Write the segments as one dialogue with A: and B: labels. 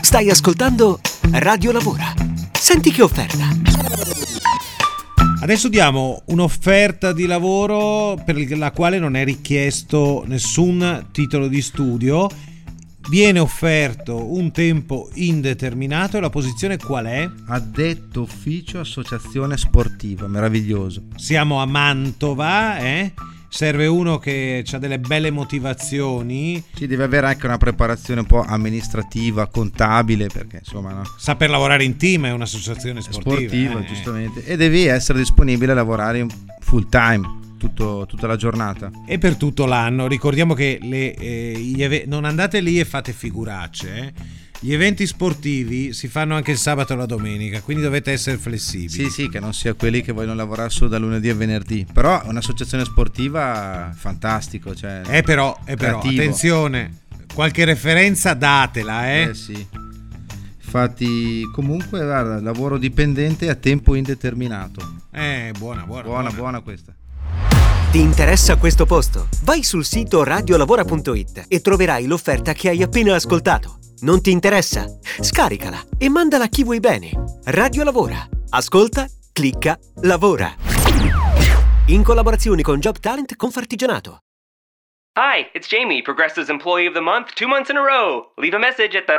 A: Stai ascoltando Radio Lavora. Senti che offerta.
B: Adesso diamo un'offerta di lavoro per la quale non è richiesto nessun titolo di studio. Viene offerto un tempo indeterminato e la posizione qual è?
C: Addetto ufficio associazione sportiva, meraviglioso.
B: Siamo a Mantova, eh? Serve uno che ha delle belle motivazioni.
C: Ci deve avere anche una preparazione un po' amministrativa, contabile, perché insomma no.
B: Saper lavorare in team è un'associazione sportiva.
C: Sportiva,
B: eh.
C: giustamente. E devi essere disponibile a lavorare full time. Tutto, tutta la giornata
B: e per tutto l'anno ricordiamo che le, eh, non andate lì e fate figuracce eh. Gli eventi sportivi si fanno anche il sabato e la domenica, quindi dovete essere flessibili.
C: Sì, sì, che non sia quelli che vogliono lavorare solo da lunedì a venerdì. Però è un'associazione sportiva fantastico. Cioè,
B: eh però, eh però attenzione, qualche referenza datela, eh.
C: Eh sì. Infatti, comunque, guarda, lavoro dipendente a tempo indeterminato.
B: Eh, buona, buona.
C: Buona, buona, buona questa.
A: Ti interessa questo posto? Vai sul sito radiolavora.it e troverai l'offerta che hai appena ascoltato. Non ti interessa? Scaricala e mandala a chi vuoi bene. Radio Lavora. Ascolta, clicca, lavora. In collaborazione con Job Talent Confartigianato.
D: Hi, it's Jamie, Progressive's Employee of the Month, two months in a row. Leave a message at the.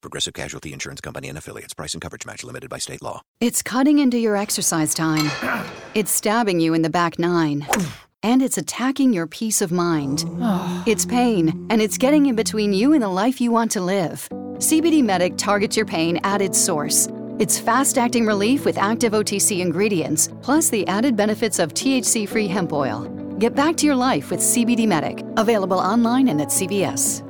E: Progressive Casualty Insurance Company and affiliates. Price and coverage match limited by state law.
F: It's cutting into your exercise time. It's stabbing you in the back nine. And it's attacking your peace of mind. It's pain, and it's getting in between you and the life you want to live. CBD Medic targets your pain at its source. It's fast acting relief with active OTC ingredients, plus the added benefits of THC free hemp oil. Get back to your life with CBD Medic, available online and at CVS.